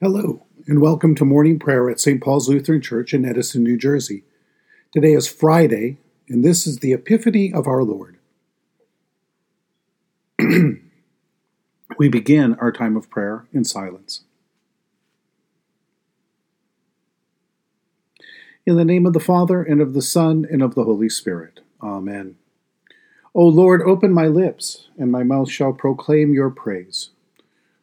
Hello, and welcome to morning prayer at St. Paul's Lutheran Church in Edison, New Jersey. Today is Friday, and this is the Epiphany of our Lord. we begin our time of prayer in silence. In the name of the Father, and of the Son, and of the Holy Spirit. Amen. O Lord, open my lips, and my mouth shall proclaim your praise.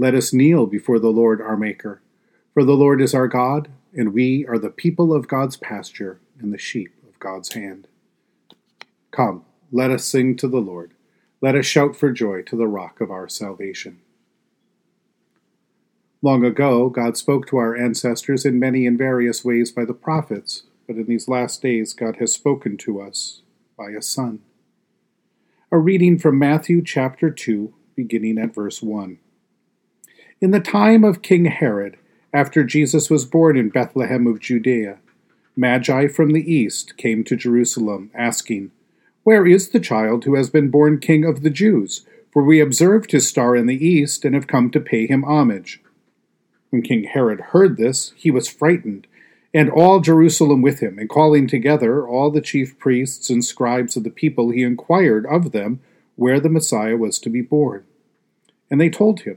Let us kneel before the Lord our Maker. For the Lord is our God, and we are the people of God's pasture and the sheep of God's hand. Come, let us sing to the Lord. Let us shout for joy to the rock of our salvation. Long ago, God spoke to our ancestors in many and various ways by the prophets, but in these last days, God has spoken to us by a Son. A reading from Matthew chapter 2, beginning at verse 1. In the time of King Herod, after Jesus was born in Bethlehem of Judea, Magi from the east came to Jerusalem, asking, Where is the child who has been born King of the Jews? For we observed his star in the east and have come to pay him homage. When King Herod heard this, he was frightened, and all Jerusalem with him, and calling together all the chief priests and scribes of the people, he inquired of them where the Messiah was to be born. And they told him,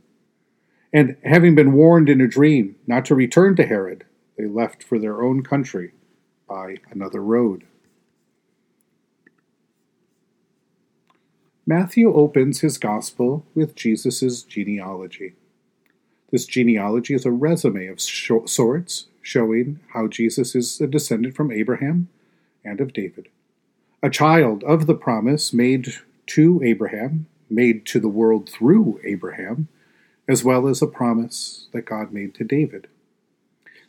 And having been warned in a dream not to return to Herod, they left for their own country by another road. Matthew opens his gospel with Jesus' genealogy. This genealogy is a resume of sorts showing how Jesus is a descendant from Abraham and of David. A child of the promise made to Abraham, made to the world through Abraham, as well as a promise that God made to David.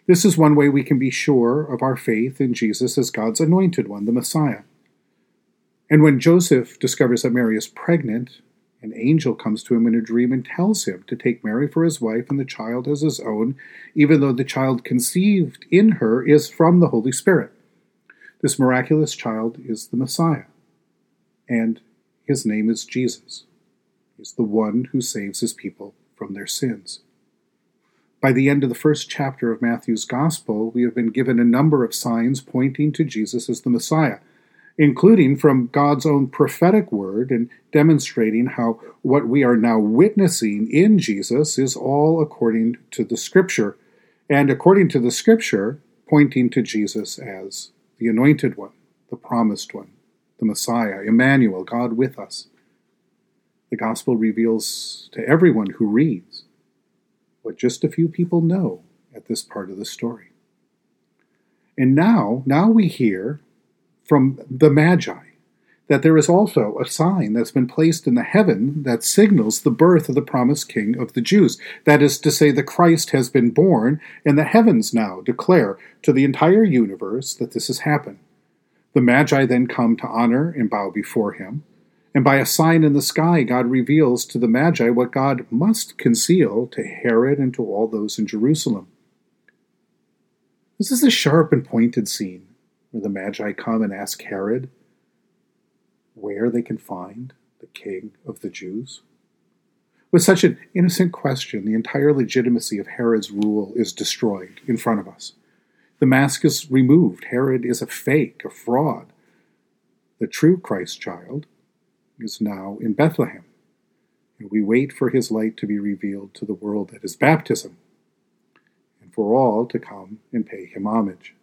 This is one way we can be sure of our faith in Jesus as God's anointed one, the Messiah. And when Joseph discovers that Mary is pregnant, an angel comes to him in a dream and tells him to take Mary for his wife and the child as his own, even though the child conceived in her is from the Holy Spirit. This miraculous child is the Messiah, and his name is Jesus. He's the one who saves his people from their sins. By the end of the first chapter of Matthew's Gospel, we have been given a number of signs pointing to Jesus as the Messiah, including from God's own prophetic word and demonstrating how what we are now witnessing in Jesus is all according to the Scripture, and according to the Scripture, pointing to Jesus as the Anointed One, the Promised One, the Messiah, Emmanuel, God with us the gospel reveals to everyone who reads what just a few people know at this part of the story. And now, now we hear from the Magi that there is also a sign that's been placed in the heaven that signals the birth of the promised king of the Jews. That is to say, the Christ has been born, and the heavens now declare to the entire universe that this has happened. The Magi then come to honor and bow before him, and by a sign in the sky, God reveals to the Magi what God must conceal to Herod and to all those in Jerusalem. This is a sharp and pointed scene where the Magi come and ask Herod where they can find the king of the Jews? With such an innocent question, the entire legitimacy of Herod's rule is destroyed in front of us. The mask is removed. Herod is a fake, a fraud. The true Christ child is now in Bethlehem, and we wait for his light to be revealed to the world at his baptism, and for all to come and pay him homage.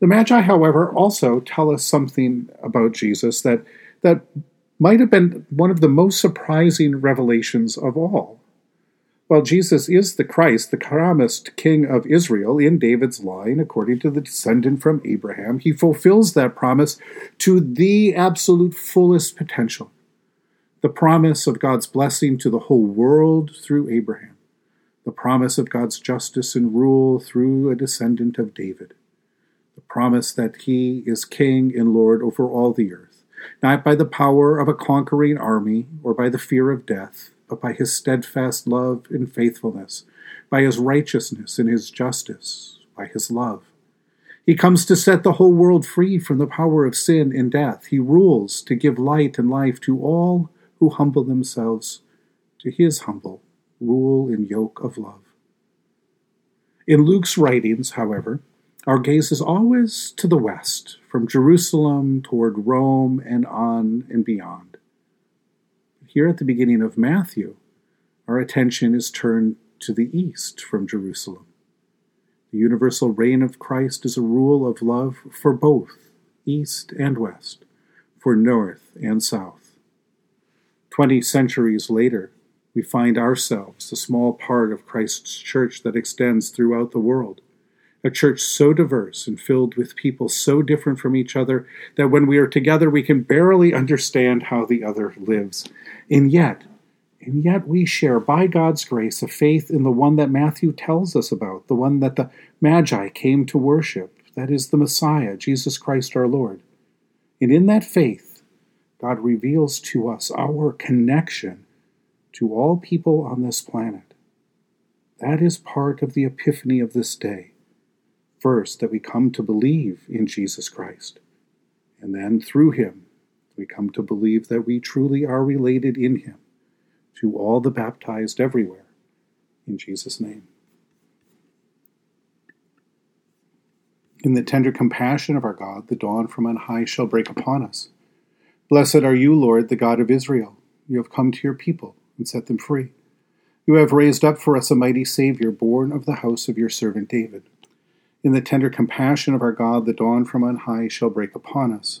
The Magi, however, also tell us something about Jesus that, that might have been one of the most surprising revelations of all. While Jesus is the Christ, the promised King of Israel in David's line, according to the descendant from Abraham, he fulfills that promise to the absolute fullest potential. The promise of God's blessing to the whole world through Abraham, the promise of God's justice and rule through a descendant of David. The promise that he is king and lord over all the earth, not by the power of a conquering army or by the fear of death, but by his steadfast love and faithfulness, by his righteousness and his justice, by his love. He comes to set the whole world free from the power of sin and death. He rules to give light and life to all who humble themselves to his humble rule and yoke of love. In Luke's writings, however, our gaze is always to the west, from Jerusalem toward Rome and on and beyond. Here at the beginning of Matthew, our attention is turned to the east from Jerusalem. The universal reign of Christ is a rule of love for both east and west, for north and south. Twenty centuries later, we find ourselves a small part of Christ's church that extends throughout the world a church so diverse and filled with people so different from each other that when we are together we can barely understand how the other lives. And yet, and yet we share, by God's grace, a faith in the one that Matthew tells us about, the one that the Magi came to worship, that is the Messiah, Jesus Christ our Lord. And in that faith, God reveals to us our connection to all people on this planet. That is part of the epiphany of this day First, that we come to believe in Jesus Christ. And then through him, we come to believe that we truly are related in him to all the baptized everywhere. In Jesus' name. In the tender compassion of our God, the dawn from on high shall break upon us. Blessed are you, Lord, the God of Israel. You have come to your people and set them free. You have raised up for us a mighty Savior, born of the house of your servant David. In the tender compassion of our God, the dawn from on high shall break upon us.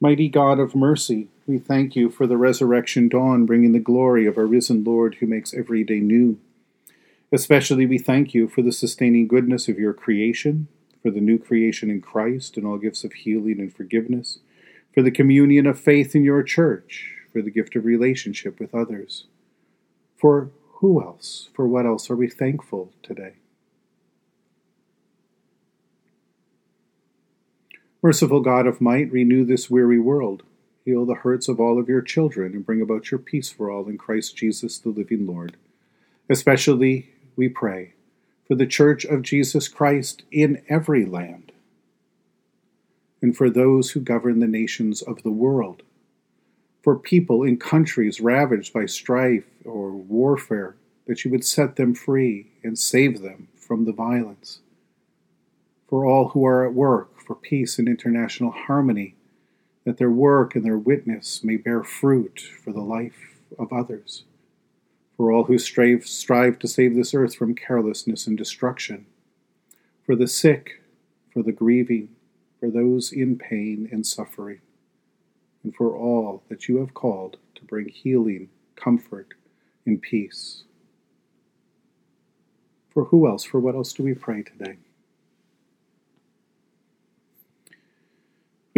Mighty God of mercy, we thank you for the resurrection dawn bringing the glory of our risen Lord who makes every day new. Especially we thank you for the sustaining goodness of your creation, for the new creation in Christ and all gifts of healing and forgiveness, for the communion of faith in your church, for the gift of relationship with others. For who else, for what else are we thankful today? Merciful God of might, renew this weary world. Heal the hurts of all of your children and bring about your peace for all in Christ Jesus, the living Lord. Especially, we pray, for the Church of Jesus Christ in every land, and for those who govern the nations of the world, for people in countries ravaged by strife or warfare, that you would set them free and save them from the violence, for all who are at work for peace and international harmony that their work and their witness may bear fruit for the life of others. For all who strive, strive to save this earth from carelessness and destruction, for the sick, for the grieving, for those in pain and suffering, and for all that you have called to bring healing, comfort, and peace. For who else, for what else do we pray today?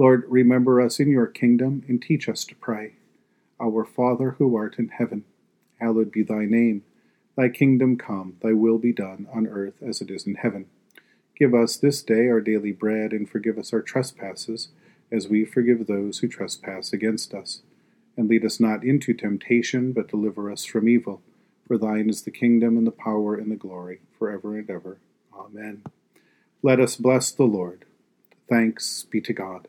Lord, remember us in your kingdom and teach us to pray. Our Father who art in heaven, hallowed be thy name. Thy kingdom come, thy will be done on earth as it is in heaven. Give us this day our daily bread, and forgive us our trespasses, as we forgive those who trespass against us. And lead us not into temptation, but deliver us from evil. For thine is the kingdom, and the power, and the glory, for ever and ever. Amen. Let us bless the Lord. Thanks be to God.